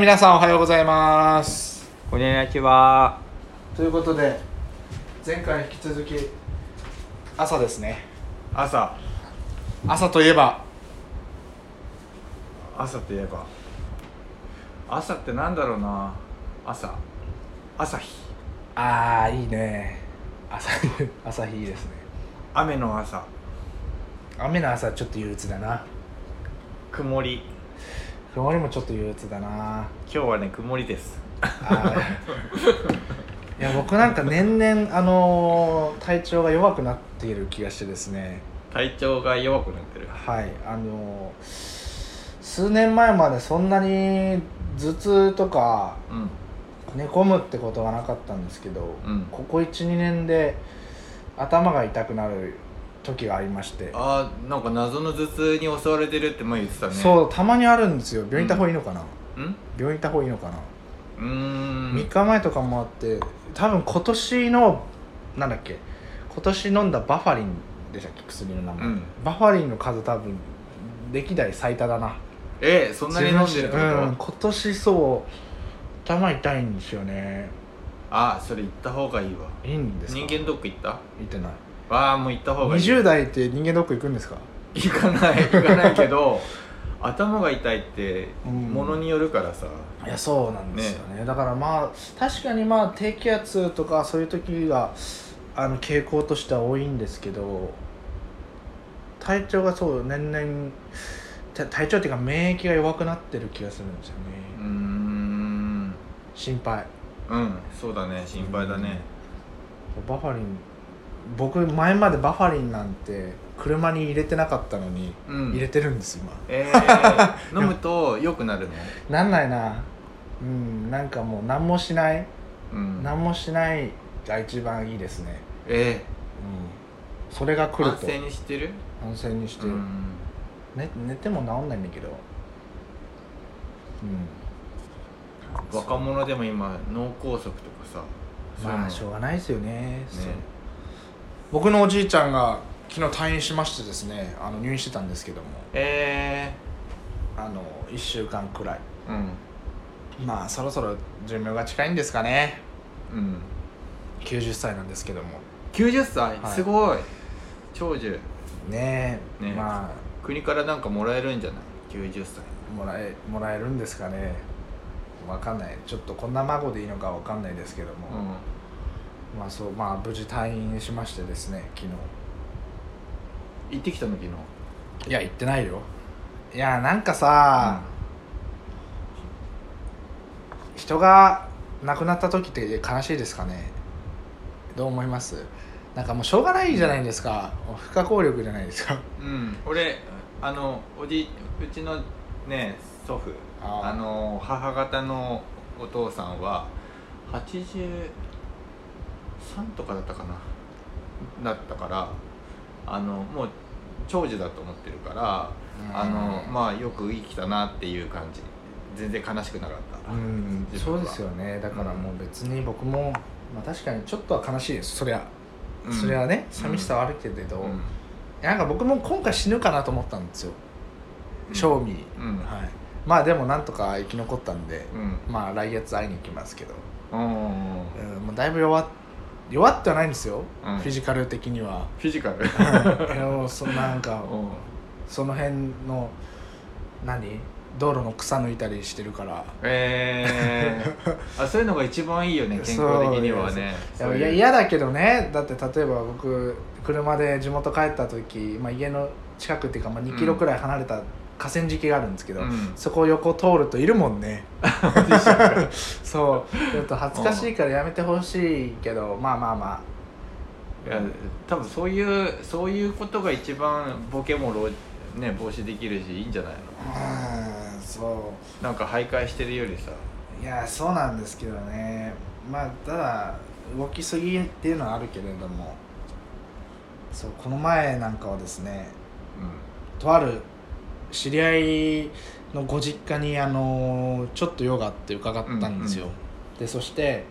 皆さんおはようございますこんにちは。ということで前回引き続き朝ですね朝。朝といえば朝といえば。朝ってなんだろうな。朝。朝日。ああいいね朝朝日いいですね雨の朝。雨の朝ちょっと憂鬱だな曇り。曇りもちょっと憂鬱だな今日はね、曇りです。いや僕なんか年々あのー体調が弱くなっている気がしてですね体調が弱くなってる。はいあのー数年前までそんなに頭痛とかうん。寝込むってことがなかったんですけど、うんここ12年で頭が痛くなる時がありまして、あー、なんか謎の頭痛に襲われてるって前言ってたね。そうたまにあるんですよ。病院行った方がいいのかな、う。ん。病院行った方がいいのかな、うーん。3日前とかもあって多分今年のなんだっけ？今年飲んだバファリンでしたっけ？薬の名前、うん。バファリンの数多分歴代最多だな。え、そんなに飲んでるってこと、うん、今年そう頭痛いんですよね。あ、それ行った方がいいわ。いいんですか？人間ドック行った？行ってないわあ、もう行った方がいい。20代って人間ドック行くんですか？行かない行かないけど 頭が痛いってうん。ものによるからさ、いやそうなんですよね。だからまあ確かにまあ低気圧とかそういう時があの傾向としては多いんですけど体調がそう年々た体調っていうか免疫が弱くなってる気がするんですよね。ん。心配。うんそうだね心配だね、バファリン僕前までバファリンなんて車に入れてなかったのにうん。入れてるんです今。えー、飲むと良くなるの？なんないな。うんなんかもう何もしない。うん。何もしないが一番いいですね。えうん。それが来ー、ると。安静にしてる？安静にして、うん。ね、寝ても治んないんだけど。うん。若者でも今脳梗塞とかさまあしょうがないですよね。そう。ね僕のおじいちゃんが昨日退院しましてですねあの入院してたんですけども。えあの1週間くらい。ー、うん。まあそろそろ寿命が近いんですかね。うん。90歳なんですけども。90歳、はい。すごい。長寿。ねえ。ねま国からなんかもらえるんじゃない？90歳。あもらえもらえるんですかね。わかんない。ちょっとこんな孫でいいのかわかんないですけども、うまあそうまあ無事退院しましてですね昨ん行ってきたの昨日？日いや行ってないよ。いやなんかさ、人が亡くなった時って悲しいですかね？どう思います？なんかもうしょうがないじゃないですか。不可抗力じゃないですか。うん。俺あのおじうちのね祖父あー。あの母方のお父さんは83とかだったかな。だったからあのもう長寿だと思ってるからあのまあよく生きたなっていう感じ。全然悲しくなかった。うん。そうですよね。だからもう別に僕も、まあ、確かにちょっとは悲しいです。そりゃ、うん。それはね寂しさはあるけれど、うん。なんか僕も今回死ぬかなと思ったんですよ。正味、うん。はい。まあでもなんとか生き残ったんで、うん。まあ来月会いに行きますけど、うん。うん、もうだいぶ弱っ弱ってはないんですよ、うん。フィジカル的には。フィジカル？うそのなんか うん。その辺の何？道路の草抜いたりしてるから。えー、あそういうのが一番いいよね健康的にはね。いや嫌だけどね。だって例えば僕車で地元帰った時、まあ、家の近くっていうか、まあ、2キロくらい離れた河川敷があるんですけど、うん。そこを横通るといるもんね。そう。ちょっと恥ずかしいからやめてほしいけどまあまあまあ。いや多分そういうそういうことが一番ボケもろね防止できるしいいんじゃないの？うんそなんか徘徊してるよりさ。ういやそうなんですけどね。まあただ動きすぎっていうのはあるけれどもそうこの前なんかはですねとある知り合いのご実家にあのちょっと用があって伺ったんですよ、うんでそして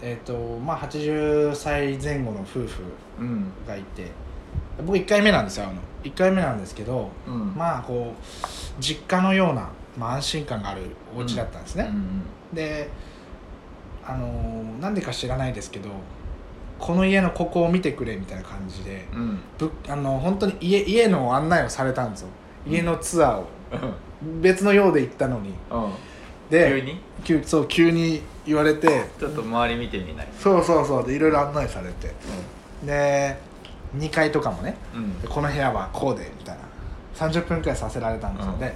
えっ、とまあ80歳前後の夫婦うん。うんがいて。僕1回目なんですよあの。1回目なんですけどうん。まあこう実家のようなまあ、安心感があるお家だったんですね、であのーなんでか知らないですけどこの家のここを見てくれみたいな感じでうん。ぶあの本当に家家の案内をされたんですよ。家のツアーを。別のようで行ったのに。うん。で急に？急そう急に言われて。ちょっと周り見てみない。そうそうそう。でいろいろ案内されて。で2階とかもね。この部屋はこうでみたいな。30分くらいさせられたんですよ。うん。で、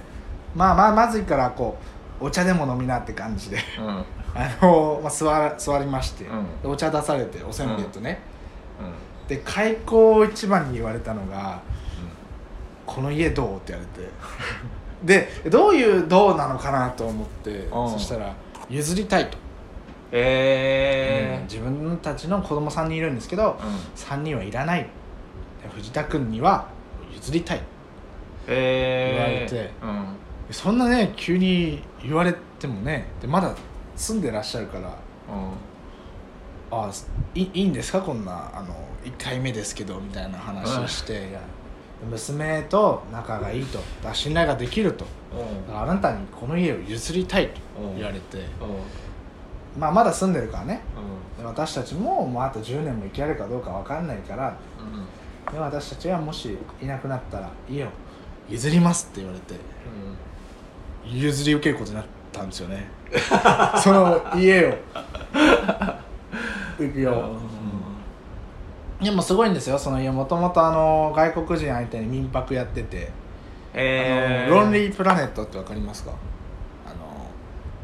まあまあまずいからこうお茶でも飲みなって感じで。うんうんあの、まあ、座ら座りまして、うん。でお茶出されておせんべいとね、うん。で開口一番に言われたのが「この家どう?」って言われて。でどういうどうなのかなと思ってうん。そしたら「譲りたい」と、えうん自分たちの子供3人いるんですけどーうん。3人はいらない。で藤田君には譲りたい。えー。言われて。うん。そんなね急に言われてもねでまだ住んでらっしゃるからうん。あいいいんですかこんなあの1回目ですけどみたいな話をして、いや娘と仲がいいと。信頼ができると。だからあなたにこの家を譲りたいと言われて、まあ、まだ住んでるからね。で私たちももうあと10年も生きられるかどうか分かんないから。で私たちはもしいなくなったら家を譲りますって言われて。譲り受けることになったんですよね。その家を。行くよ、でもすごいんですよ。その家もともとあの外国人相手に民泊やってて、えー。あのロンリープラネットってわかりますか？あの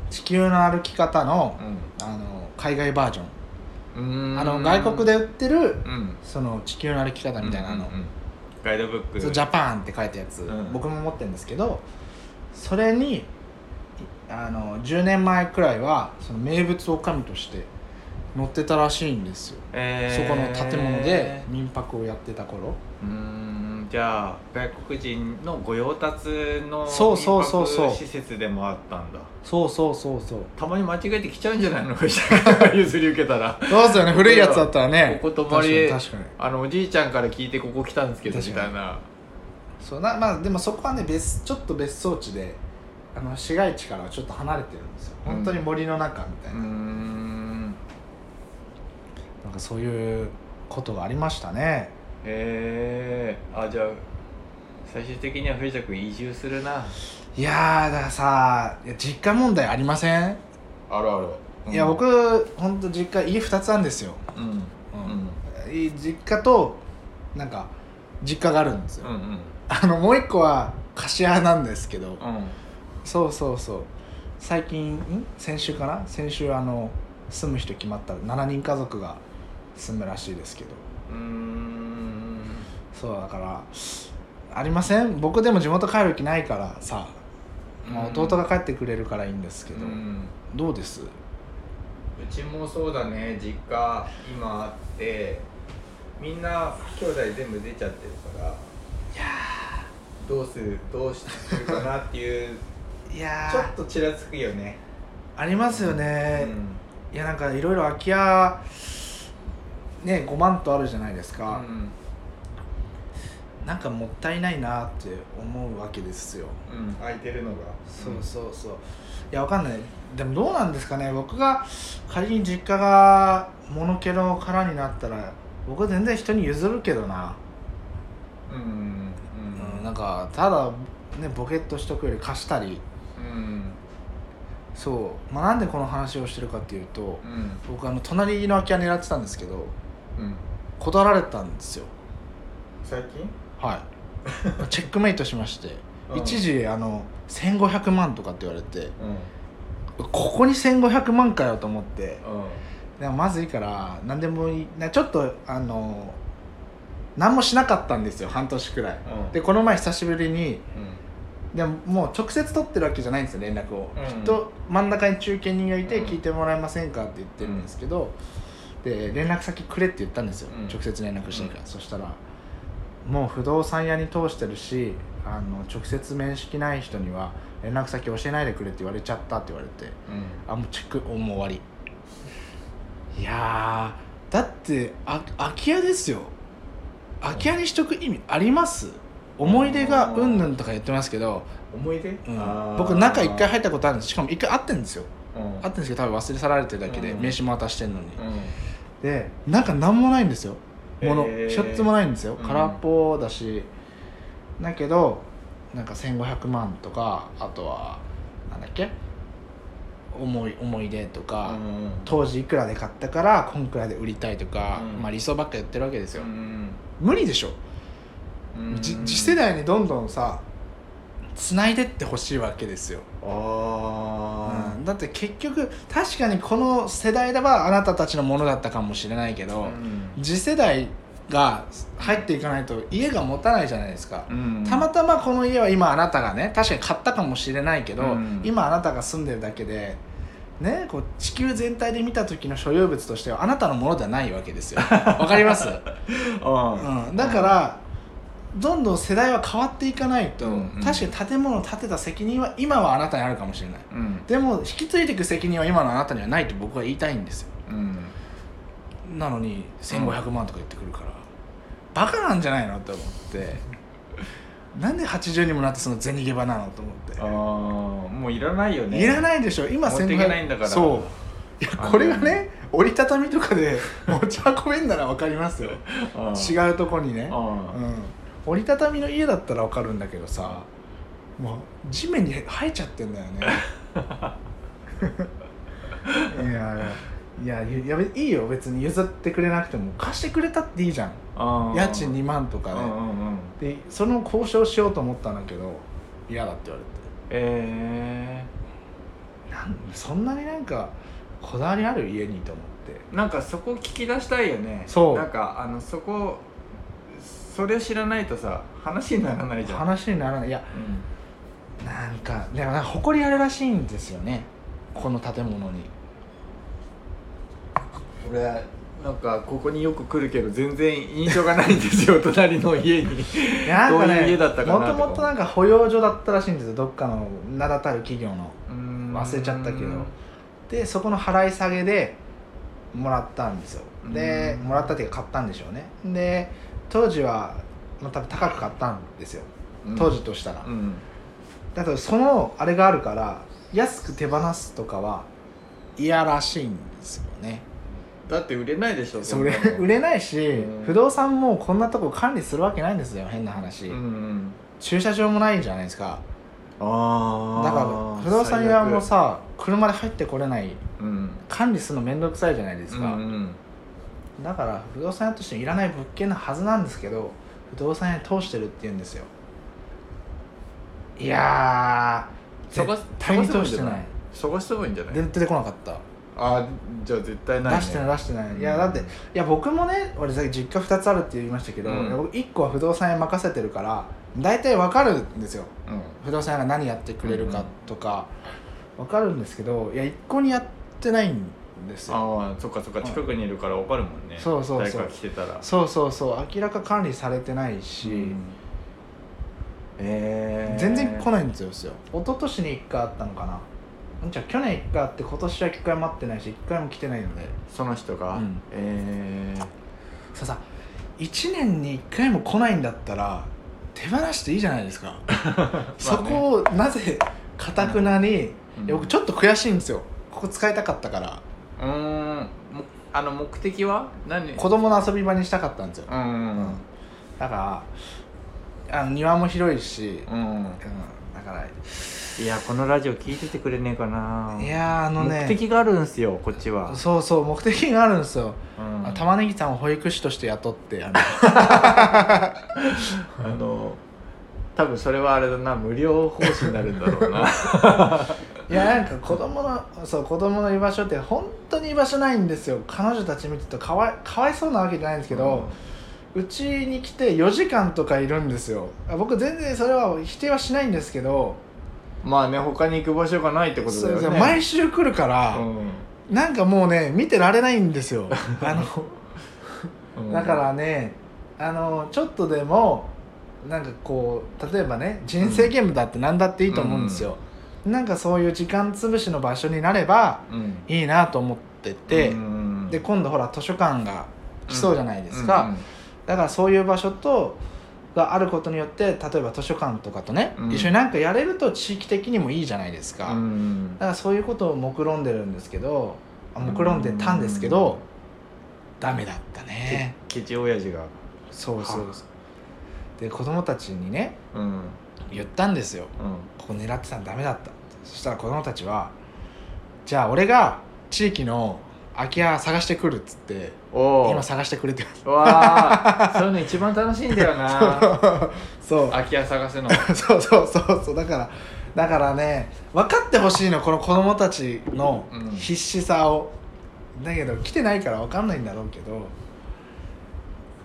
地球の歩き方の,、あの海外バージョン。うん。あの外国で売ってるうん。その地球の歩き方みたいなの、うんうんうん。ガイドブック。ジャパンって書いたやつ、うん。僕も持ってるんですけどそれにいあの10年前くらいはその名物おかみとして乗ってたらしいんですよ、えー。そこの建物で民泊をやってた頃。うーんじゃあ外国人の御用達のそうそうそうそう。民泊施設でもあったんだ。そうそうそうそう。たまに間違えて来ちゃうんじゃないの 譲り受けたら。そうですよね。古いやつだったらね。ここ泊まり確かに確かに。あのおじいちゃんから聞いてここ来たんですけどみ確かに。たいなそうなまあでもそこはね別ちょっと別荘地であの市街地からはちょっと離れてるんですよ。うん。本当に森の中みたいうな、ーん。なんかそういうことがありましたね。へえあじゃあ最終的には藤田君移住するな。いやーだからさ実家問題ありません、あるある。いや僕本当実家家2つあるんですよ、うん。うん。い実家となんか実家があるんですよ、うんうん。あのもう一個は貸家なんですけど、うんそうそうそう。最近ん？先週かな？先週あの住む人決まった。7人家族が住むらしいですけど。うーん。そうだからありません？僕でも地元帰る気ないからさ、まあうん。弟が帰ってくれるからいいんですけど、うん。どうです？うちもそうだね。実家今あってみんな兄弟全部出ちゃってるから。いやどうする？どうするかなっていういやちょっとちらつくよね。ありますよね、うん。いやなんかいろいろ空き家ね5万とあるじゃないですか、うん。なんかもったいないなって思うわけですよ、うん。空いてるのが。そうそうそう。いやわかんない。でもどうなんですかね。僕が仮に実家が物気の殻になったら僕は全然人に譲るけどな、うんうんうん。なんかただねボケっとしとくより貸したり。うんそう、まあ、なんでこの話をしてるかっていうとうん。僕あの隣の空き家狙ってたんですけどうん。断られたんですよ。最近？はい。チェックメイトしましてうん。一時あの1500万とかって言われてうん。ここに1500万かよと思ってうん。でもまずいから何でもいいなちょっとあの何もしなかったんですよ半年くらい。うん。でこの前久しぶりにうんでももう直接取ってるわけじゃないんですよ連絡を、うん。きっと真ん中に中堅人がいてうん。聞いてもらえませんかって言ってるんですけど、で連絡先くれって言ったんですよ、うん。直接連絡してから、そしたらもう不動産屋に通してるしあの直接面識ない人には連絡先教えないでくれって言われちゃったって言われてうん。あもうチェックおもう終わり。いやーだってあ空き家ですよ。空き家にしとく意味あります？思い出がうんぬんとか言ってますけど思い出、うん。僕中一回入ったことあるんです。しかも一回会ってんですよ。うん。会ってんですけど多分忘れ去られてるだけでうん。名刺も渡してんのに、うん。で中何もないんですよ。もの一つもないんですよ。うん。空っぽだし、だけどなんか1500万とかあとはなんだっけ？思い思い出とか、うん当時いくらで買ったからこんくらいで売りたいとか、うん。まあ理想ばっか言ってるわけですよ、うん無理でしょ、うんじ次世代にどんどんさつないでってほしいわけですよ、あうん。だって結局確かにこの世代ではあなたたちのものだったかもしれないけあど、次世代が入っていかないと家が持たないじゃないですか、たまたまこの家は今あなたがね確かに買ったかもしれないけど、うん。今あなたが住んでるだけで、ね、こう地球全体で見た時の所有物としてはあなたのものではないわけですよ。わかります、あうん、だからどんどん世代は変わっていかないと、うんうん。確かに建物を建てた責任は今はあなたにあるかもしれない。うん。でも引き継いでいく責任は今のあなたにはないと僕は言いたいんですよ。うん。なのに1500万とか言ってくるから、バカなんじゃないのって思ってなんで80にもなってその銭ゲバなのと思って。ああもういらないよね。いらないでしょ。今持っていけないんだから。そう。いやこれがね折りたたみとかで持ち運べんなら分かりますよ。違うとこにね、あうん、折りたたみの家だったら分かるんだけどさもう地面に生えちゃってんだよね。いやいやいやいいよ。別に譲ってくれなくても。貸してくれたっていいじゃん。家賃2万とかね、うんうんうん。でその交渉しようと思ったんだけど嫌だって言われて。えなんそんなになんかこだわりある家にと思って。ー、なんかそこ聞き出したいよね。そう。なんかあのそこそれ知らないとさ話にならないじゃん。話にならない。いやなんかでもなんか誇りあるらしいんですよね。この建物に。うん、俺なんかここによく来るけど全然印象がないんですよ。隣の家に。なんかねどういう家だったかなとか。もともとなんか保養所だったらしいんですよどっかの名だたる企業の。忘忘れちゃったけど。でそこの払い下げでもらったんですよ。でうん。もらったっていうか買ったんでしょうね。で当時は、まあ、多分高く買ったんですよ。当時としたら、うんだからそのあれがあるから安く手放すとかは嫌らしいんですよね。だって売れないでしょそれんなの。売れないし、うん。不動産もこんなとこ管理するわけないんですよ変な話、うんうん駐車場もないじゃないですか。ああだから不動産屋もさ車で入ってこれない。うん。管理するの面倒くさいじゃないですか、うんうんだから不動産屋としていらない物件のはずなんですけど不動産屋に通してるって言うんですよ。いやー探絶対に通してない。探せばいいんじゃない？出てこなかった。あじゃあ絶対ない、ね、出してない出してない、うん。いやだっていや僕もね俺さっき実家2つあるって言いましたけど、うん。僕1個は不動産屋任せてるから大体わかるんですよ。うん。不動産屋が何やってくれるかとかわかるんですけどいや一個にやってないんですよ。ああそっかそっか近くにいるから分かるもんね。そうそうそう。誰か来てたら。そうそうそう。明らか管理されてないし、うん。えー、全然来ないんですよ一昨年に1回あったのかな。じゃあ去年1回あって今年は1回待ってないし1回も来てないので。その人が、うん。えー、ささ1年に1回も来ないんだったら手放していいじゃないですか。そこをなぜかたくなに、うん。僕ちょっと悔しいんですよ。ここ使いたかったからうーん。もあの目的は？何？子供の遊び場にしたかったんですよ、うん。うんだからあの庭も広いし、うん、うんうん、だからいやこのラジオ聞いててくれねえかな。いやーあのね目的があるんすよこっちは、そうそう目的があるんですよ、うん、あ玉ねぎさんを保育士として雇ってあの あの多分それはあれだな無料奉仕になるんだろうな いやなんか子供のそう子供の居場所って本当に居場所ないんですよ。彼女たち見てるとかわいかわいそうなわけじゃないんですけどうち、に来て4時間とかいるんですよ。あ僕全然それは否定はしないんですけど、まあね他に行く場所がないってことだよね。毎週来るから、うなんかもうね見てられないんですよ。あのだからねあのちょっとでもなんかこう例えばね人生ゲームだって何だっていいと思うんですよ、なんかそういう時間潰しの場所になればうん。いいなと思ってて、うん。で今度ほら図書館が来そうじゃないですか、うんうんだからそういう場所とがあることによって例えば図書館とかとね、うん。一緒になんかやれると地域的にもいいじゃないですか、うん。だからそういうことを目論んでるんですけどあ目論んでたんですけど、ダメだったね。ケチ親父が。そうそうそう。で子供たちにね言ったんですよ。ここ狙ってたらダメだったそしたら子供たちはじゃあ俺が地域の空き家探してくるっつって今探してくれてます。わあ。そういうの一番楽しいんだよな。そう。空き家探すの。そうそうそうそう。だからだからね分かってほしいのこの子供たちのうん。必死さを、だけど来てないから分かんないんだろうけど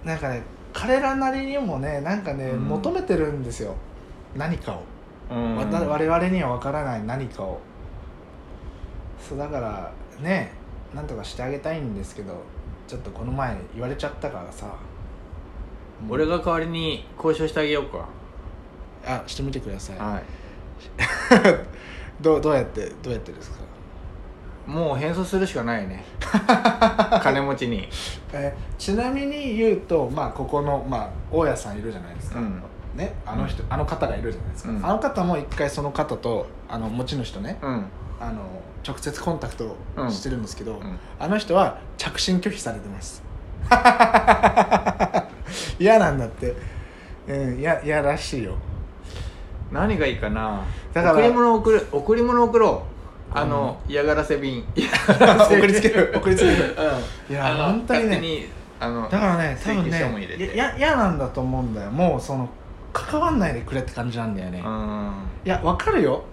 なんかね彼らなりにもねなんかね、うん。求めてるんですよ。何かを、うん。わた我々には分からない何かを。そうだからねなんとかしてあげたいんですけどちょっとこの前言われちゃったからさ。俺が代わりに交渉してあげようか。あしてみてください、はい。どうどうやってどうやってですか？もう変装するしかないね。金持ちに。えちなみに言うと、まあ、ここの、まあ、大家さんいるじゃないですか、うんね、あの人、あの方がいるじゃないですか、うん。あの方も一回その方とあの持ち主とねうん。あの直接コンタクトうん。してるんですけど、うん。あの人は着信拒否されてます。嫌なんだって。うん嫌嫌らしいよ。何がいいかな？だから贈り物送る贈り物送ろう。あの、嫌がらせ便。送りつける 送りつける。うん。いや本当にね。あのだからね多分ね嫌なんだと思うんだよ。もうその関わんないでくれって感じなんだよね、うん。いやわかるよ。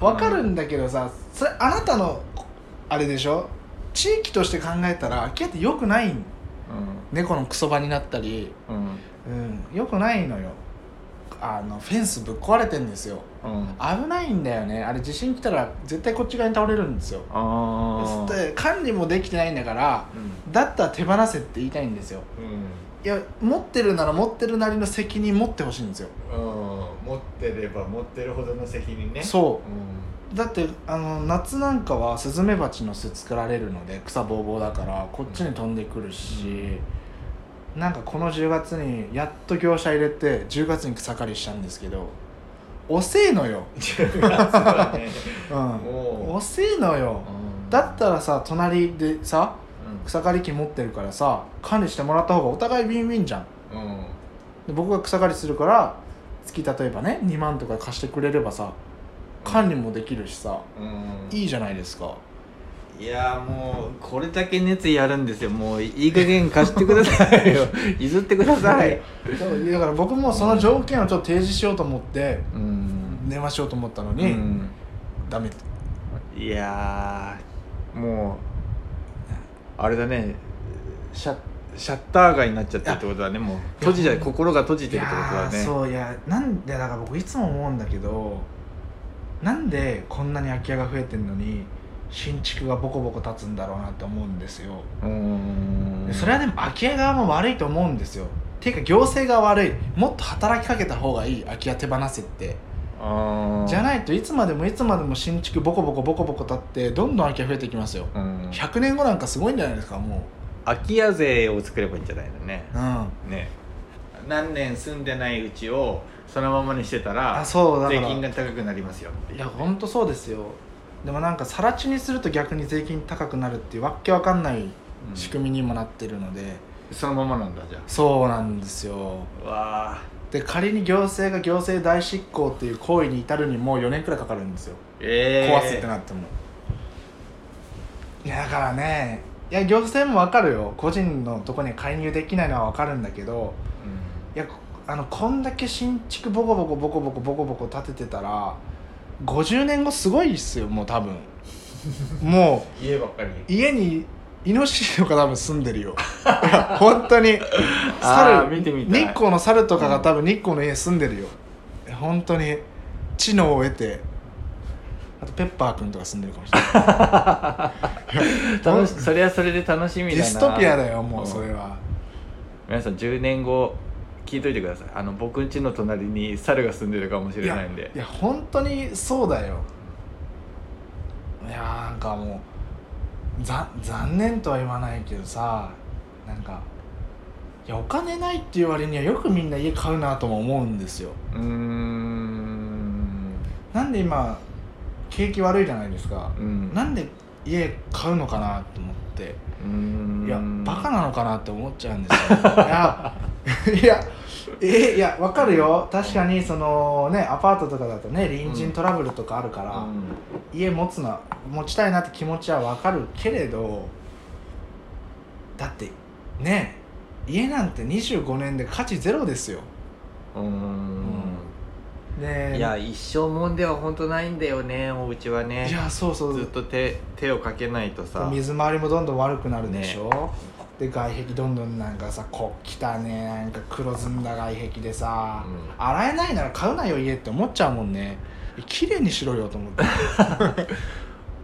わかるんだけどさ、それあなたのあれでしょ？地域として考えたら空き家ってよくないん。猫のクソ場になったり。うん。うん。うんよくないのよ。あのフェンスぶっ壊れてんですよ。うん。危ないんだよね。あれ地震来たら絶対こっち側に倒れるんですよ。ああで管理もできてないんだからうん。だったら手放せって言いたいんですよいや持ってるなら持ってるなりの責任持ってほしいんですよ。うん。持ってれば持ってるほどの責任ね。そう。だってあの夏なんかはスズメバチの巣作られるので草ぼうぼうだからこっちに飛んでくるし、なんかこの10月にやっと業者入れて10月に草刈りしたんですけど遅えのよ、そ うだね。うん、も遅えのよ。うだったらさ隣でさうん草刈り機持ってるからさ管理してもらった方がお互いウィンウィンじゃん。うん。で僕が草刈りするから月例えばね2万とか貸してくれればさ管理もできるしさうん。いいじゃないですか。いやもうこれだけ熱意あるんですよ。もういい加減貸してくださいよ。譲ってください。だから僕もその条件をちょっと提示しようと思ってうん。電話しようと思ったのうに、ん。ダメ。いやーもうあれだね。シャシャッター街になっちゃってるってことだねもう。閉じちゃ心が閉じてるってことだね。そういやなんでだから僕いつも思うんだけどなんでこんなに空き家が増えてんのに新築がボコボコ建つんだろうなって思うんですよ、うーん。でそれはでも空き家側も悪いと思うんですよ。っていうか行政が悪い。もっと働きかけた方がいい空き家手放せってじゃないといつまでもいつまでも新築ボコボコボコボコ建ってどんどん空き家増えていきますよ。うん。100年後なんかすごいんじゃないですかも空き家税を作ればいいんじゃないのね。ううん。ね。何年住んでないうちをそのままにしてたらあそうだか税ら金が高くなりますよっていや本当そうですよ。でもなんか更地にすると逆に税金高くなるっていうわっけわかんない仕組みにもなってるので、そのままなんだじゃそうなんですよ。あわあで仮に行政が行政代執行っていう行為に至るにも4年くらいかかるんですよ。ええ壊すってなっても、いやだからねいや行政もわかるよ。個人のとこに介入できないのはわかるんだけどいやこあのこんだけ新築ボコボコボコボコボコボコ建ててたら50年後すごいっすよもう多分。もう。家ばっかり。家にイノシシとか多分住んでるよ。い や本当に。猿。見てみ日光の猿とかが多分日光の家住んでるよ、いや本当に。知能を得て。あとペッパーくんとか住んでるかもしれない。それはそれで楽しみだな。ディストピアだよもうそれは。皆さん10年後聞いといてください。あの僕ん家の隣に猿が住んでるかもしれないんで。いや本当にそうだよ。いやーなんかもうざ残念とは言わないけどさなんかいやお金ないっていう割にはよくみんな家買うなとも思うんですよ。うーん。なんで今景気悪いじゃないですか、うん。なんで家買うのかなと思って。いやバカなのかなって思っちゃうんですよ。いや えいやわかるよ。確かにそのねアパートとかだとね隣人トラブルとかあるから、うん。家持つな持ちたいなって気持ちはわかるけれどだってね家なんて25年で価値ゼロですよ。うーん。ねいや一生もんでは本当ないんだよねお家はね。いやそうそう。ずっと手手をかけないとさ。水回りもどんどん悪くなるでしょ、で外壁どんどんなんかさこっ汚ねなんか黒ずんだ外壁でさ、うん。洗えないなら買うなよ家って思っちゃうもんね。綺麗にしろよと思って。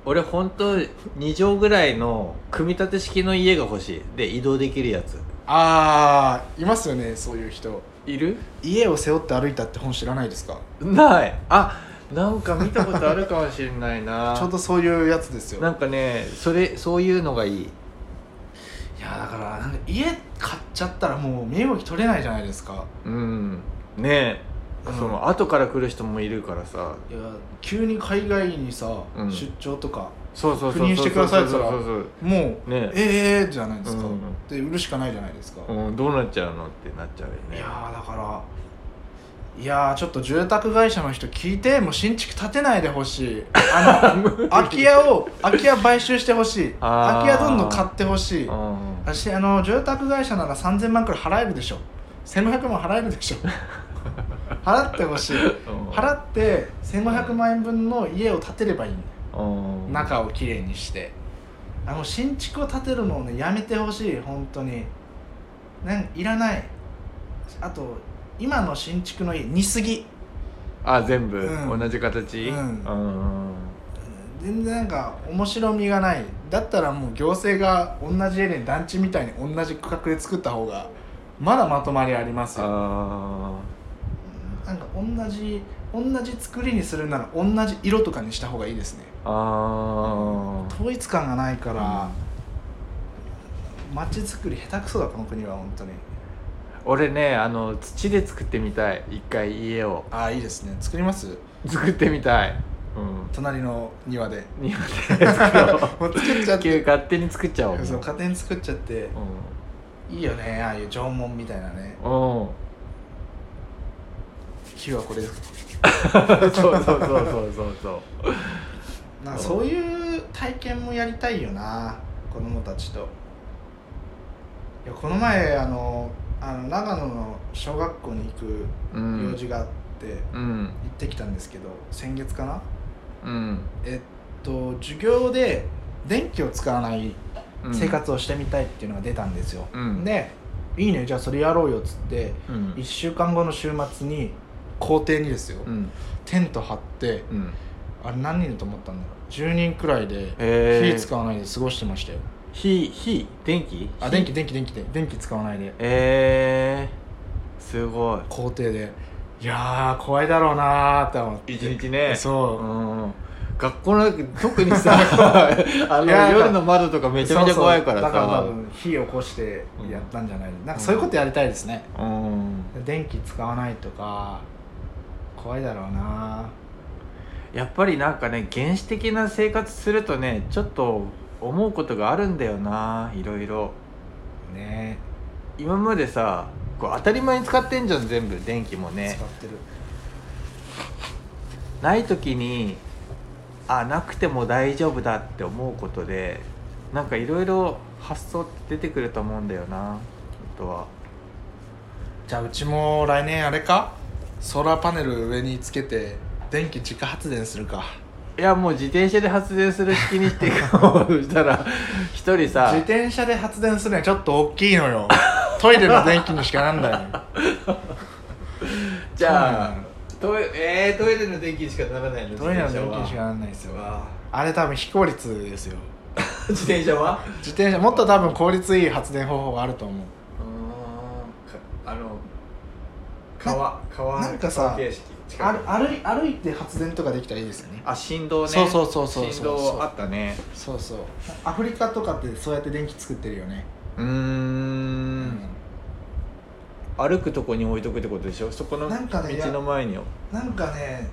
俺本当2畳ぐらいの組み立て式の家が欲しい。で移動できるやつ。ああいますよねそういう人。いる？家を背負って歩いたって本知らないですか？ない。あなんか見たことあるかもしれないな。ちょうどそういうやつですよ。なんかねそれそういうのがいいいやだからなんか家買っちゃったらもう身動き取れないじゃないですか。うん。ねえ、うん。その後から来る人もいるからさ。いや急に海外にさ、うん。出張とかそうそうしてくださいって言ったらもう、ねえ。えー、じゃないですか、うん。で売るしかないじゃないですか、そううん。どうなっちゃうのってなっちゃうよね。いやーだからいやーちょっと住宅会社の人聞いてもう新築建てないでほしい。あの空き家を空き家買収してほしい。あー。空き家どんどん買ってほしい。うん私あの住宅会社なら3000万くらい払えるでしょ。1500万払えるでしょ。払ってほしい。払って1500万円分の家を建てればいい。んだようん。中をきれいにして。あの新築を建てるのをねやめてほしい本当に。なんいらない。あと今の新築の家似すぎ。あ全部、うん。同じ形？うん。うん。全然なんか面白みがない。だったらもう行政が同じエリアに団地みたいに同じ区画で作った方がまだまとまりありますよ。あなんか同じ同じ作りにするなら同じ色とかにした方がいいですね。ーあー。統一感がないから街づくり下手くそだこの国は本当に俺ねあの土で作ってみたい。一回家を。ああいいですね。作ります？作ってみたい。うん。隣の庭で。庭で作ろう。もう作っちゃって。勝手に作っちゃおう。もそう家庭に作っちゃって。ういいよねああいう縄文みたいなね。ん、うん、木はこれ そうそうそうそうそうそう。なんかそういう体験もやりたいよな子供たちと。いやこの前あのあの長野の小学校に行くうん。用事があって、うん。行ってきたんですけど先月かな？うん。えっと授業で電気を使わないうん。生活をしてみたいっていうのが出たんですよ、うん。でいいねじゃあそれやろうよっつってうん。1週間後の週末に校庭にですよ、うん。テント張ってうん。あれ何人だと思ったんだろう？10人くらいで火使わないで過ごしてましたよ火火電気？火？あ電気電気電気で電気使わないで。えー、すごい。校庭で。いやー怖いだろうなーって思って。一日ね。そう。うん。学校の中特にさ あの夜の窓とかめちゃめちゃ怖いからさ。だから多分火起こしてやったんじゃない、なんかそういうことやりたいですね、うん。電気使わないとか怖いだろうなやっぱりなんかね原始的な生活するとねちょっと思うことがあるんだよないろいろ。ね。今までさこう当たり前に使ってんじゃん全部。電気もね。使ってる。ない時にあなくても大丈夫だって思うことでなんかいろいろ発想って出てくると思うんだよな本当は。じゃあうちも来年あれか？ソーラーパネル上につけて電気自家発電するかいやもう自転車で発電する式にしてこうしたら 一人さ自転車で発電するにはちょっと大きいのよ。トイレの電気にしかなんだよじゃあトイ,、えー、トイレの電気にしかならないの？トイレの電気にしかなんないですよ。あれ多分非効率ですよ。自転車は？自転車もっと多分効率いい発電方法があると思う。あの川川なんかさ川形式歩い歩いて発電とかできたらいいですよね。あ振動ね。そうそうそうそうそう。振動あったね。そうそう。アフリカとかってそうやって電気作ってるよね。うーん。歩くとこに置いとくってことでしょ？そこの道の前に。なんかね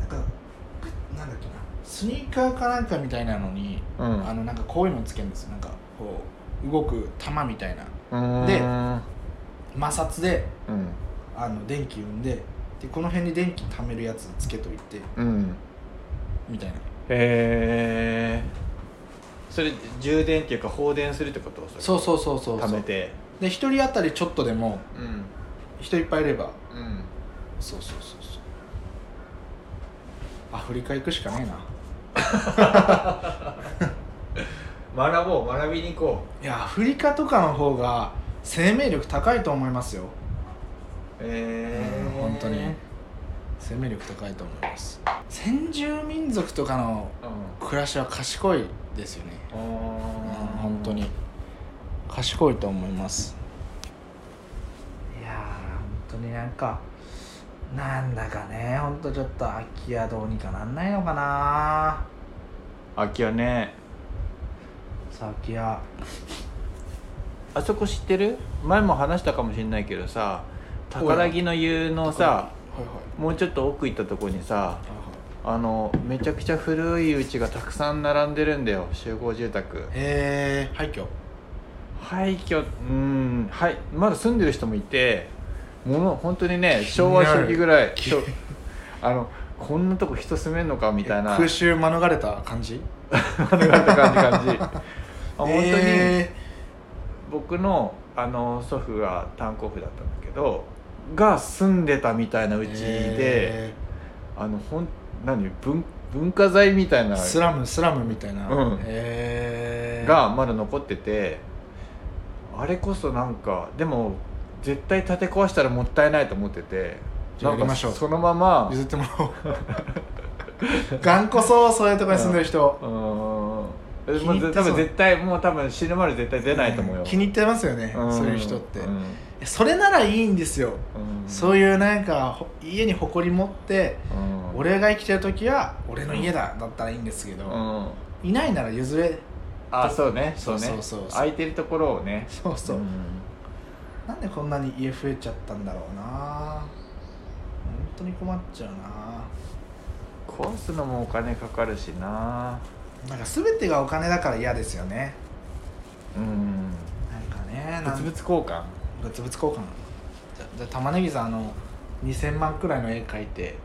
なんかなんだっけな。スニーカーかなんかみたいなのに、うん。あのなんかこういうのつけるんですよ。なんかこう動く玉みたいな。うん。で摩擦でうん。あの電気生んででこの辺に電気貯めるやつつけといてうん。みたいな。へえそれ充電っていうか放電するってこと？そうそうそうそう貯めて。で一人当たりちょっとでもうん。人いっぱいいれば。うん。そうそうそうそう。アフリカ行くしかねえな。学ぼう学びに行こいやアフリカとかの方が生命力高いと思いますようへうん本当に。生命力高いと思います。先住民族とかのうん。暮らしは賢いですよね。うん本当に。賢いと思います。いやー本当になんかなんだかね本当ちょっと空き家どうにかなんないのかな。空き家ね。さ空き家あそこ知ってる？前も話したかもしれないけどさ高田木の湯のさもうちょっと奥行ったとこにさあのめちゃくちゃ古い家がたくさん並んでるんだよ。集合住宅。へえ廃墟。廃墟うんはい。まだ住んでる人もいてもの本当にね昭和初期ぐらいあのこんなとこ人住めんのか？みたいな。空襲免れた感じ？感じ感じ感じ。あ本当に、え僕のあの祖父が炭鉱夫だったんだけどが住んでたみたいなうーちで、へあのほん何？文文化財みたいなースラムスラムみたいな、うん。がまだ残っててあれこそなんかでも絶対建て壊したらもったいないと思っててなんかそのまま譲ってもらおう。頑固そうそういうとこに住んでる人、うーん。うもう。多分絶対もう多分死ぬまで絶対出ないと思うよ、気に入ってますよね、ん。そういう人って、うんそれならいいんですよ、うん。そういうなんかほ家に誇り持って、うん。俺が生きてる時は俺の家だだったらいいんですけど、うん。いないなら譲れあそうね。そうね。そうそうそうそう。空いてるところをね。そうそう、ん。なんでこんなに家増えちゃったんだろうな。本当に困っちゃう壊すのもお金かかるしな。ななんか全てがお金だから嫌ですよね。うん。なんかね物々交換物々交換じゃじゃあ玉ねぎさんあの2000万くらいの絵描いて。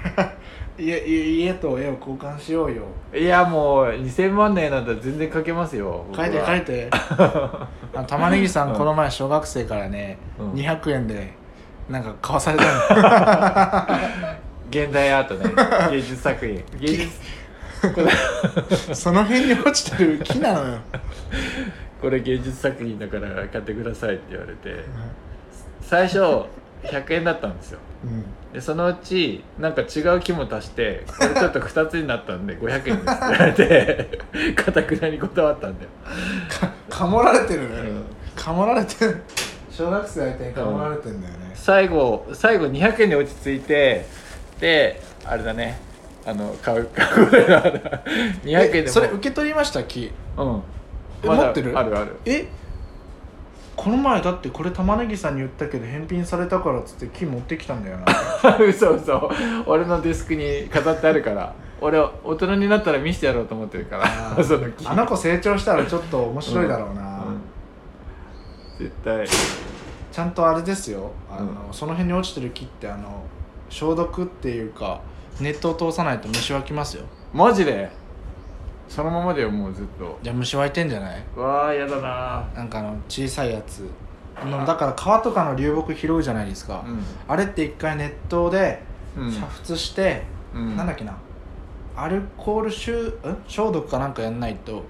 家家家と絵を交換しようよ。いやもう2000万年なんだ全然かけますよ書いて書いて。て あの玉ねぎさんうんこの前小学生からね、うん。200円でなんか買わされたの。現代アートね。芸術作品。芸術。その辺に落ちてる木なのよこれ芸術作品だから買ってくださいって言われて最初100円だったんですよ。うん。でそのうちなんか違う木も足してこれちょっと2つになったんで500円ですって言われて かたくなに断ったんだよ、かもられてるね、うん。かもられてる。小学生相手にかもられてんだよね、最後最後200円で落ち着いてであれだね。あの買う買うことになった200円でそれ受け取りました？木。うんえ持ってる？あるある。え？この前だってこれ玉ねぎさんに言ったけど返品されたからっつって木持ってきたんだよな。嘘嘘。俺のデスクに飾ってあるから。俺大人になったら見せてやろうと思ってるから。その木。あの子成長したらちょっと面白いだろうな、うん。絶対。ちゃんとあれですよ。あの、うその辺に落ちてる木ってあの消毒っていうかネットを通さないと虫湧きますよ。マジで？そのままだよもうずっと。じゃあ虫湧いてんじゃない？うわーやだな。なんかあの小さいやつ。あのだから川とかの流木拾うじゃないですか、あれって一回熱湯でうん、うん煮沸して、うん。なんだっけな。アルコール臭ん？消毒かなんかやんないと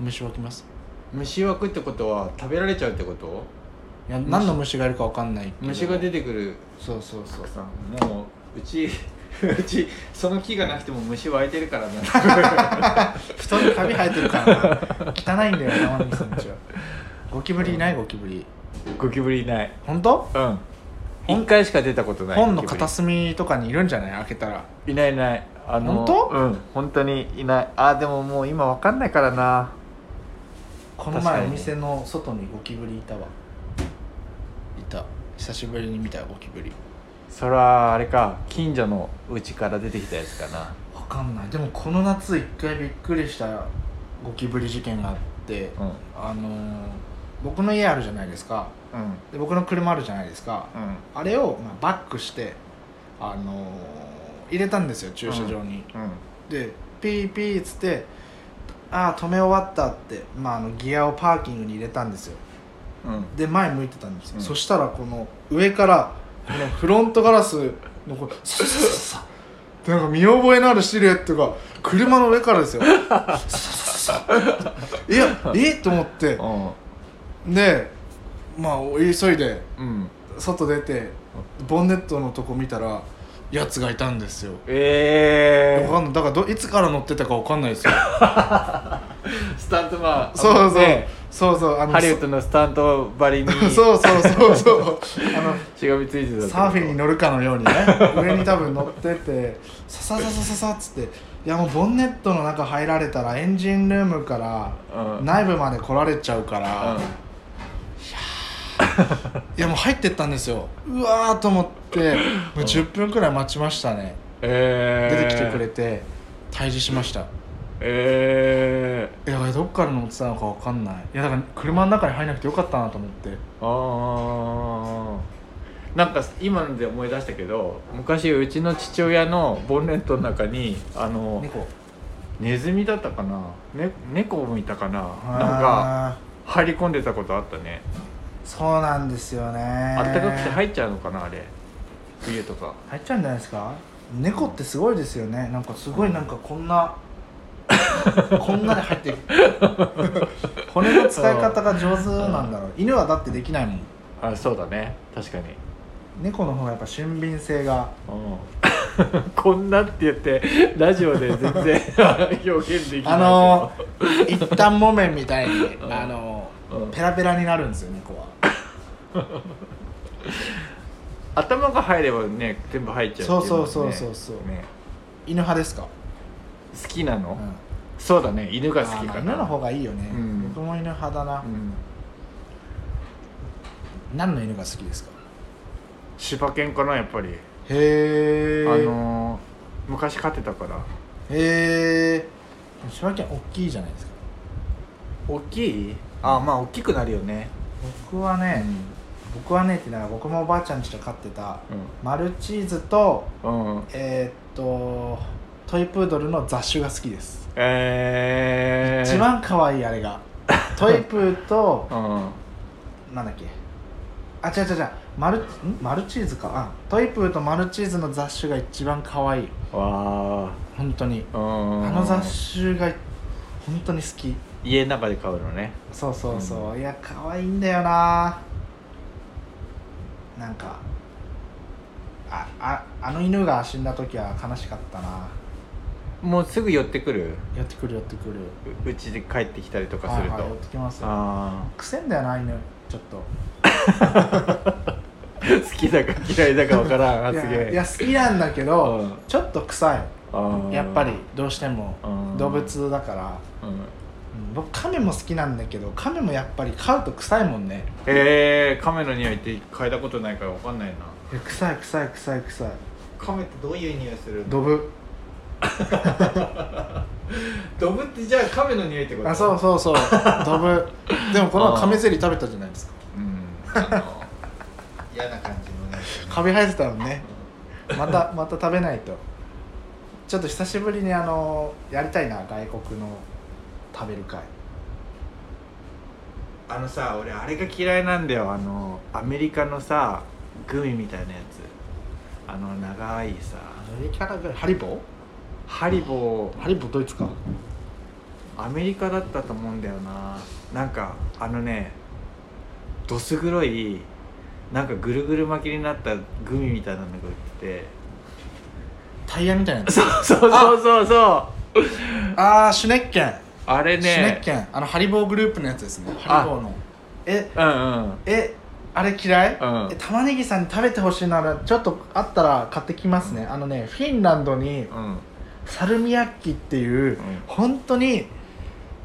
虫湧きます？虫湧くってことは食べられちゃうってこと？いや何の虫がいるかわかんないけど。虫が出てくる。そうそうそう。さんもううち うちその木がなくても虫湧いてるからね。布団にカビ生えてるからな。汚いんだよ玉ねぎさんちは。ゴキブリいないゴキブリ。ゴキブリいない。本当？うん。一回しか出たことない本の片隅とかにいるんじゃない？開けたら。いないいない。あの本当？うん。本当にいない。あでももう今わかんないからな。この前お店の外にゴキブリいたわ。いた。久しぶりに見たゴキブリそれはあれか近所の家から出てきたやつかな。わかんない。でもこの夏一回びっくりしたゴキブリ事件があって、うん。あのー僕の家あるじゃないですか。うん。で僕の車あるじゃないですか。うん。あれを、まあ、バックして、あのー入れたんですよ駐車場に、うん。でピーピーっつって「ああ止め終わった」って、まあ、あのギアをパーキングに入れたんですよ。うん。で前向いてたんですよ、うん。そしたらこの上からこのフロントガラスのこうサササササってなんか見覚えのあるシルエットが車の上からですよ。ササササいやえ？っと思って。でまあ急いでうん。外出てボンネットのとこ見たらやつがいたんですよ。えわかんない。だからどいつから乗ってたかわかんないですよ。スタントマン。そうそう、ねそうそうあのハリウッドのスタントばりに。そうそうそうそう。あのしがみついてたサーフィンに乗るかのようにね。上に多分乗っててささささささっつって。いやもうボンネットの中入られたらエンジンルームからうん。内部まで来られちゃうから、いやもう入ってったんですよ。うわーと思ってもう10分くらい待ちましたね。えー、出てきてくれて退治しましたえいやどっから乗ってたのか分かんない。いやだから車の中に入んなくてよかったなと思って。ー、ああなんか今ので思い出したけど昔うちの父親のボンネットの中にあの、猫。ネズミだったかな、ね、猫を見たかな。なんかあ入り込んでたことあったね。ーそうなんですよね。あったかくて入っちゃうのかなあれ。冬とか。入っちゃうんじゃないですか？猫ってすごいですよね。なんかすごいなんかこんなこんなで入ってる骨の使い方が上手なんだろう。犬はだってできないもん。あそうだね。確かに。猫の方がやっぱ俊敏性が。うん。こんなって言ってラジオで全然表現できない。あの一旦木綿みたいにうんあのうん。ペラペラになるんですよ猫は。頭が入ればね全部入っちゃうね。そうそうそうそうそう。ね。犬派ですか、好きなの、うんそうだね犬が好きかな。あ犬の方がいいよね、うん。僕も犬派だな、うん。何の犬が好きですか？柴犬かなやっぱり、へえあのー昔飼ってたから。へえ柴犬大きいじゃないですか。大きい？あまあ大きくなるよね。僕はね、僕はねってながら僕もおばあちゃんちで飼ってたマルチーズとうん、うん、えーっとトイプードルの雑種が好きです、えー、一番可愛いあれが。トイプーとうん。なんだっけ。あ違う違う違う。マルん？マルチーズか。あトイプーとマルチーズの雑種が一番可愛い。わ本当に。あうん。あの雑種が本当に好き。家の中で飼うのね。そうそうそう、いや可愛いんだよな。なんかあああの犬が死んだ時は悲しかったなもうすぐ寄ってくる？寄ってくる寄ってくる。ううちで帰ってきたりとかすると、はいはい、寄ってきますよ。あくせんだよな犬。ちょっと。あ 好きだか嫌いだかわからん。い発言やいや好きなんだけど、うん。ちょっと臭い。やっぱりどうしてもうん。動物だから、うん。うん僕亀も好きなんだけど亀もやっぱり飼うと臭いもんね。えー、亀の匂いって嗅いだことないからわかんないな。いや臭い臭い臭い臭い。亀ってどういう匂いするドブ ドブってじゃあ亀の匂いってこと？あそうそうそう。ドブ。でもこの亀ゼリー食べたじゃないですか。うん。あの嫌な感じのね。カビ生えてたのね。またまた食べないと。ちょっと久しぶりにあのやりたいな外国の食べる会。あのさ俺あれが嫌いなんだよ。あのアメリカのさグミみたいなやつ。あの長いさ。アメリカだけハリボー？ハリボー。ハリボードイツか。アメリカだったと思うんだよな。なんかあのねどす黒いなんかぐるぐる巻きになったグミみたいなのが売ってタイヤみたいなやつ。てそうそうそうそうそう。ああシュネッケン。あれシュネッねケン。あのハリボーグループのやつですね。ハリボーの。えうんうん。えあれ嫌い、うん。え玉ねぎさんに食べてほしいならちょっとあったら買ってきますね。あのねフィンランドにうんサルミヤッキっていう、ん。本当に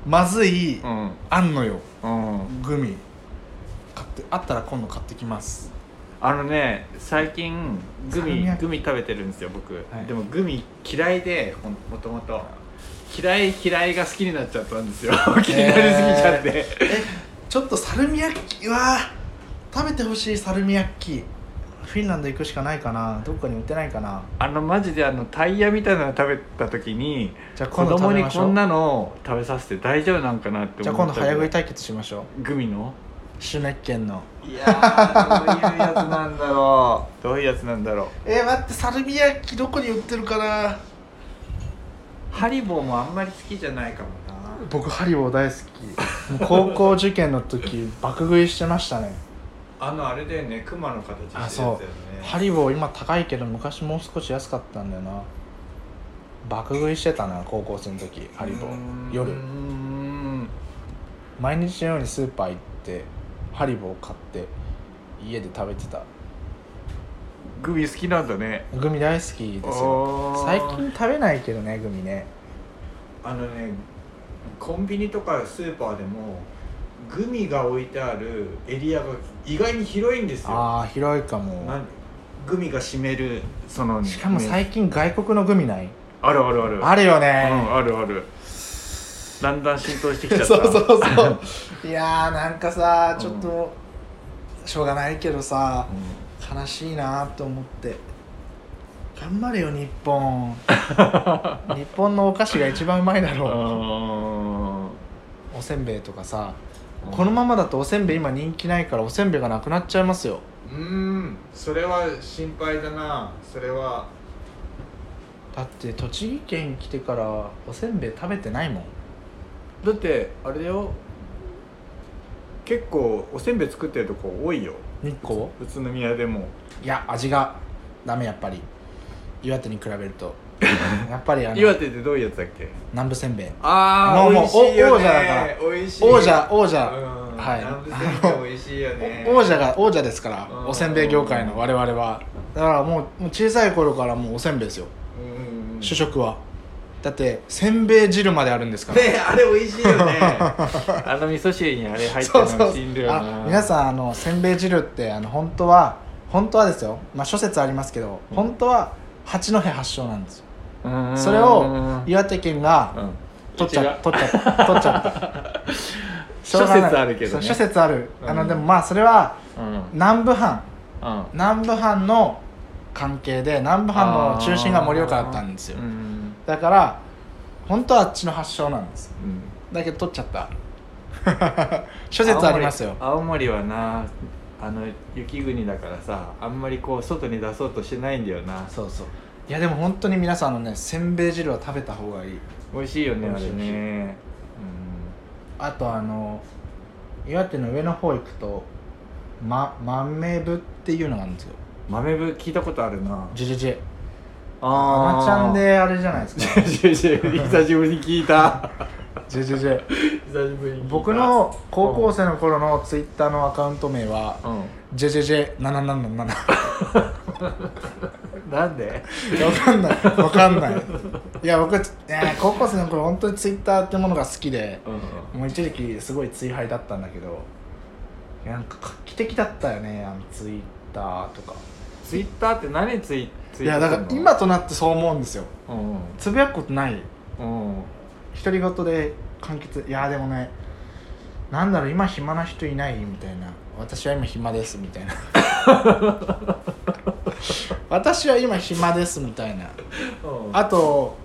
まずい、うん。あんのよ。うん。グミ。買ってあったら今度買ってきます。あのね最近グミグミ食べてるんですよ僕、はい。でもグミ嫌いでもともと嫌い嫌いが好きになっちゃったんですよ。気になりすぎちゃって、えちょっとサルミヤッキは食べてほしいサルミヤッキフィンランド行くしかないかな。どっかに売ってないかな。あのマジであのタイヤみたいなの食べた時にじゃあ子今度食供にべましょう。こんなの食べさせて大丈夫なんかなってじゃあ今度思った早食い対決しましょう。グミの？シュネッケンの。いやーどういうやつなんだろう。どういうやつなんだろう。えー、待ってサルミヤッキどこに売ってるかな。ハリボーもあんまり好きじゃないかもな。僕ハリボー大好き。もう高校受験の時爆食いしてましたねあのあれだよね熊の形してるやつだよね。ハリボー今高いけど昔もう少し安かったんだよな。爆食いしてたな高校生の時ハリボー。夜。毎日のようにスーパー行ってハリボー買って家で食べてた。グミ好きなんだね。グミ大好きですよ。最近食べないけどねグミね。あのねコンビニとかスーパーでもグミが置いてあるエリアが意外に広いんですよ。ああ広いかも。なんグミが占めるそのしかもね。最近外国のグミない？あるあるある。あるようん、ね、あるある。だんだん浸透してきちゃった。そうそうそう。いやーなんかさちょっと、しょうがないけどさ悲しいなと思って。頑張れよ日本。日本のお菓子が一番うまいだう。んろうおせんべいとかさこのままだとおせんべい今人気ないからおせんべいがなくなっちゃいますよ。うーん。それは心配だな。それは。だって栃木県来てからおせんべい食べてないもん。だってあれだよ。結構おせんべい作ってるとこ多いよ。日光？宇都宮でも。いや味がダメやっぱり。岩手に比べるとやっぱりあの 岩手ってどういうやつだっけ？南部せんべい。あもうもう美味しいよね。王者だから。美味しい。王者王者、うん。はい。南部せんべい美味しいよね。お王者が王者ですからうん。おせんべい業界の我々は。だからもうもう小さい頃からもうおせんべいですよ。うんうん主食は。だってせんべい汁まであるんですから。ねあれ美味しいよね。あの味噌汁にあれ入ってるのそうそう美味しいんだよなあ皆さんあのせんべい汁ってあの本当は本当はですよ。まあ諸説ありますけどうん。本当は八戸発祥なんですよ。うんそれを岩手県がうん。取っちゃ取っちゃ取っちゃった。諸説あるけどね。諸説ある、あうん。のでもまあそれはうん。南部藩。うん。南部藩の関係で南部藩の中心が盛岡だったんですよ。うん。だから本当はあっちの発祥なんです。うん。だけど取っちゃった。諸説ありますよ。青森青森はなあの雪国だからさあんまりこう外に出そうとしてないんだよな。そうそういやでも本当に皆さんあのねせんべい汁は食べた方がいい。美味しいよねあれ美味しい美味しいねあとあの岩手の上の方行くとま豆部っていうのがあるんですよ。うん豆ぶ聞いたことあるな。ジェジェジェ。ああまちゃんであれじゃないですか。久しぶりに聞いたジェジェジェ久しぶりに聞いた。僕の高校生の頃のツイッターのアカウント名はうん。ジェジェジェ777なんで？わかんない。わかんない。いや僕、ね、高校生の頃本当にツイッターってものが好きでうん。もう一時期すごい追廃だったんだけどいやなんか画期的だったよねあのツイッターとか。ツイッターって何ツイツイいやだから今となってそう思うんですよ。うん。つぶやくことない。うん独り言で完結。いやでもねなんだろう今暇な人いない？みたいな。私は今暇ですみたいな。私は今暇ですみたいな。うん。あと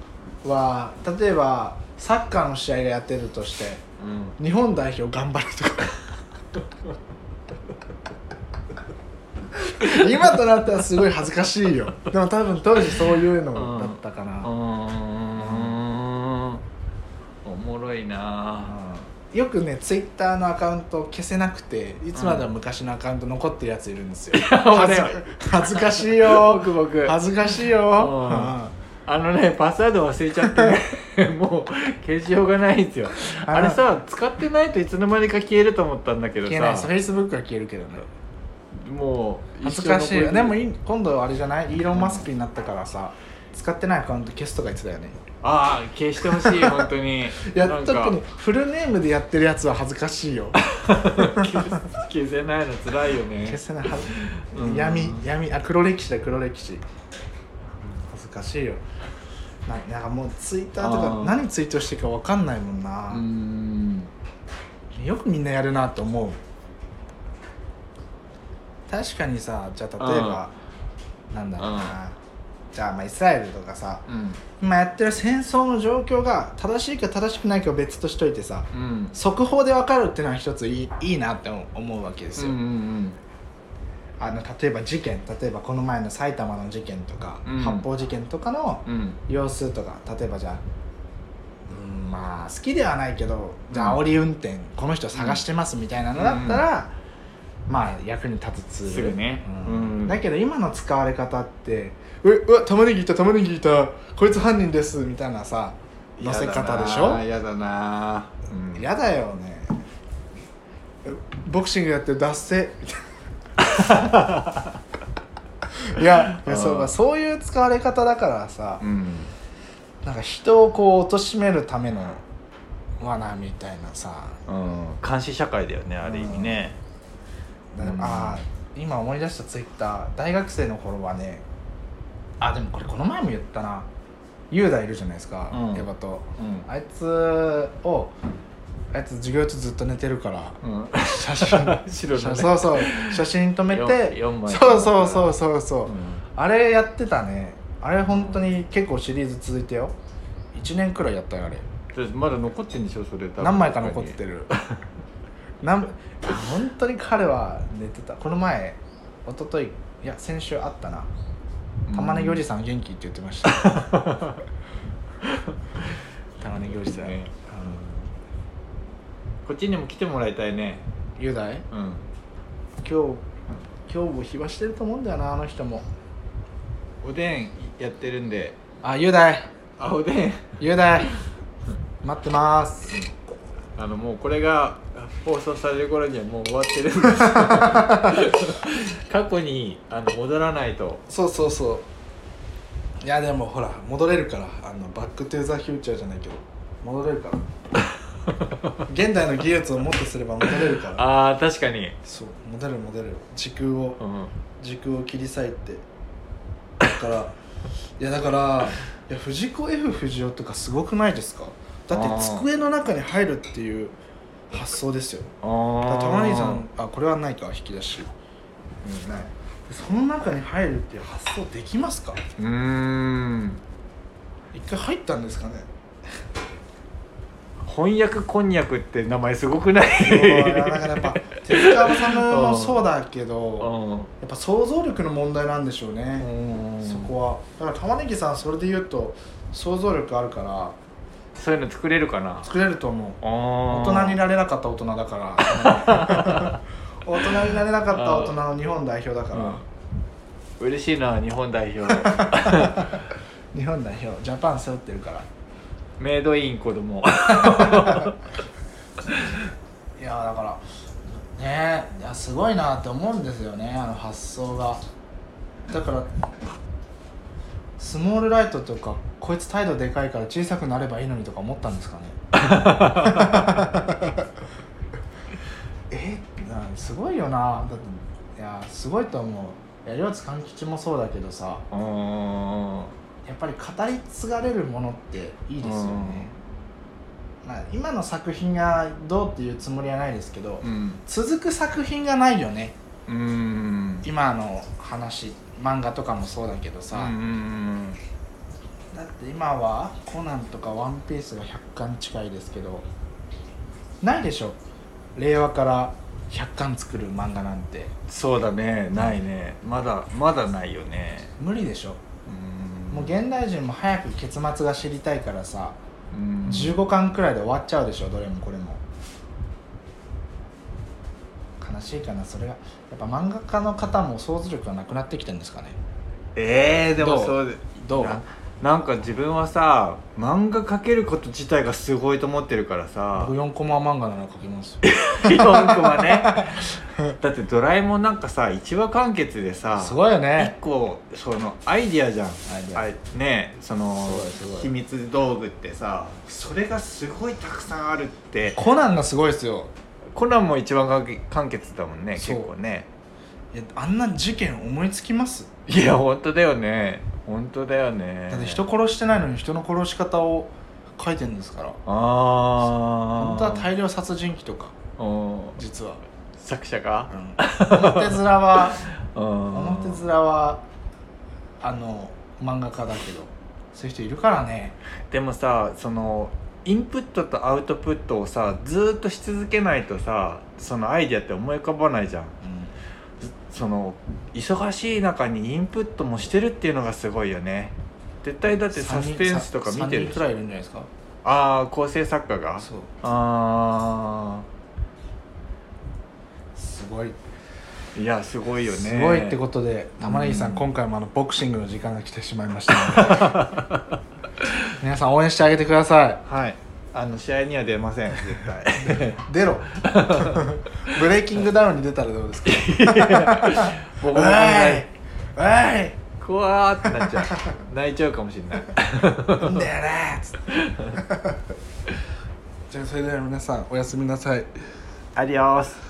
は例えばサッカーの試合がやってるとしてうん。日本代表頑張るとか。今となってはすごい恥ずかしいよ。でも多分当時そういうのだったかな、いな。よくねツイッターのアカウント消せなくていつまでも昔のアカウント残ってるやついるんですよ、恥ず恥ずかしいよ僕。僕。恥ずかしいよ、ん。うん。あのねパスワード忘れちゃってね。もう消しようがないんですよ。あれさ使ってないといつの間にか消えると思ったんだけど消えない。フェイスブックは消えるけどね。もう恥ずかしいよ。でも今度あれじゃない？イーロン・マスクになったからさ使ってないアカウント消すとか言ってたよねああ消してほしい本当に。やなんか。特にフルネームでやってるやつは恥ずかしいよ。消せないの辛いよね。消せないはず、うん。闇闇。あ黒歴史だ黒歴史。恥ずかしいよ。ななんかもうツイッターとか何ツイートしていいか分かんないもんな、うん。よくみんなやるなと思う。確かにさじゃあ例えば、なんだろうな、じゃあまあイスラエルとかさうん。今やってる戦争の状況が正しいか正しくないかは別としといてさうん。速報で分かるっていうのは一ついいいいなって思うわけですよ、うんうんあの例えば事件例えばこの前の埼玉の事件とか、うん。発砲事件とかのうん。様子とか例えばじゃあうんまあ好きではないけどじゃあうん煽り運転この人探してますみたいなのだったら、まあ役に立つツール。ね。うん。うん。だけど今の使われ方って「ううわ玉ねぎいた玉ねぎいた。こいつ犯人です」みたいなさ載せ方でしょ？やだなうん。嫌だよね。ボクシングやってる脱せ いやいやそうそういう使われ方だからさうん。なんか人をこう貶めるための罠みたいなさ。うん。監視社会だよねある意味ね。うんああ今思い出したツイッター大学生の頃はねあでもこれこの前も言ったな。雄大いるじゃないですか、うん。エヴァと。うん。あいつをあいつ授業中ずっと寝てるからうん。写真白のね。そうそう写真止めてそうそうそうそうそう、うん。あれやってたね。あれ本当に結構シリーズ続いてよ。1年くらいやったよあれ。まだ残ってんでしょそれ何枚か残ってるなん本当に彼は寝てた。この前一昨日いや先週あったな。玉ねぎおじさん元気って言ってました。玉ねぎおじさん、ね。こっちにも来てもらいたいね。うん雄大？うん。今日今日も暇してると思うんだよなあの人も。おでんやってるんで。あ雄大。あおでん。雄大。待ってます。あのもうこれが放送される頃にはもう終わってるんです。過去にあの戻らないと。そうそうそう。いやでもほら戻れるから。あのバック・トゥ・ザ・フューチャーじゃないけど。戻れるから。現代の技術をもっとすれば戻れるから。ああ確かに。そう。戻れる戻れる。時空をうん時空を切り裂いて。だからいやだからいや藤子 F 不二雄とかすごくないですか？だって机の中に入るっていう発想ですよ。あ玉ねぎさんあこれはないか引き出し。うんない。その中に入るっていう発想できますか？うーん。一回入ったんですかね？翻訳こんにゃくって名前すごくない？だからやっぱ手塚治虫もそうだけど うん。やっぱ想像力の問題なんでしょうね。うん。そこは。だから玉ねぎさんそれで言うと想像力あるからそういうの作れるかな？作れると思う。大大人になれなかった大人だから。大人になれなかった大人の日本代表だから、嬉しいな日本代表。日本代表。ジャパン背負ってるから。メイドイン子供。いやだからねいやすごいなって思うんですよねあの発想が。だからスモールライトとかこいつ態度でかいから小さくなればいいのにとか思ったんですかね？え？なすごいよな。だっていやすごいと思う。両津勘吉もそうだけどさうん。やっぱり語り継がれるものっていいですよね、まあ、今の作品がどうっていうつもりはないですけど、うん。続く作品がないよね。うん。今の話漫画とかもそうだけどさ、うんだって今はコナンとかワンピースが100巻近いですけどないでしょ？令和から100巻作る漫画なんて。そうだね。ないね。まだまだないよね。無理でしょ？うん。もう現代人も早く結末が知りたいからさうん。15巻くらいで終わっちゃうでしょ？どれもこれも。悲しいかなそれが。やっぱ漫画家の方も想像力がなくなってきてるんですかね。えー、でもそうでどう？ななんか自分はさ漫画描けること自体がすごいと思ってるからさ。僕4コマ漫画なら描けますよ。4コマね。だって「ドラえもん」なんかさ1話完結でさすごいよ1ね個そのアイディアじゃん。アイデア。あねその秘密道具ってさそれがすごいたくさんあるって。コナンがすごいですよ。コナンも一番完完結だもんね結構ね。あんな事件思いつきます？いや本当だよね。本当だよね。だって人殺してないのに人の殺し方を書いてるんですから。ああ本当は大量殺人鬼とかうん。実は、作者が？うん、表面は うん。表面はあの漫画家だけどそういう人いるからね。でもさそのインプットとアウトプットをさずーっとし続けないとさそのアイディアって思い浮かばないじゃん。ずその忙しい中にインプットもしてるっていうのがすごいよね。絶対だってサスペンスとか見てる。3人くらいいるんじゃないですか？ああ構成作家が？そう。あすごい。あいやすごいよね。すごいってことで玉ねぎさん、うん。今回もあのボクシングの時間が来てしまいましたので。皆さん応援してあげてください。はいあの試合には出ません絶対。出ろ。ブレイキングダウンに出たらどうですか？ボコボコにおいおい。怖ーってなっちゃう。泣いちゃうかもしれない。なんだよねつって。じゃあそれでは皆さんおやすみなさい。アディオス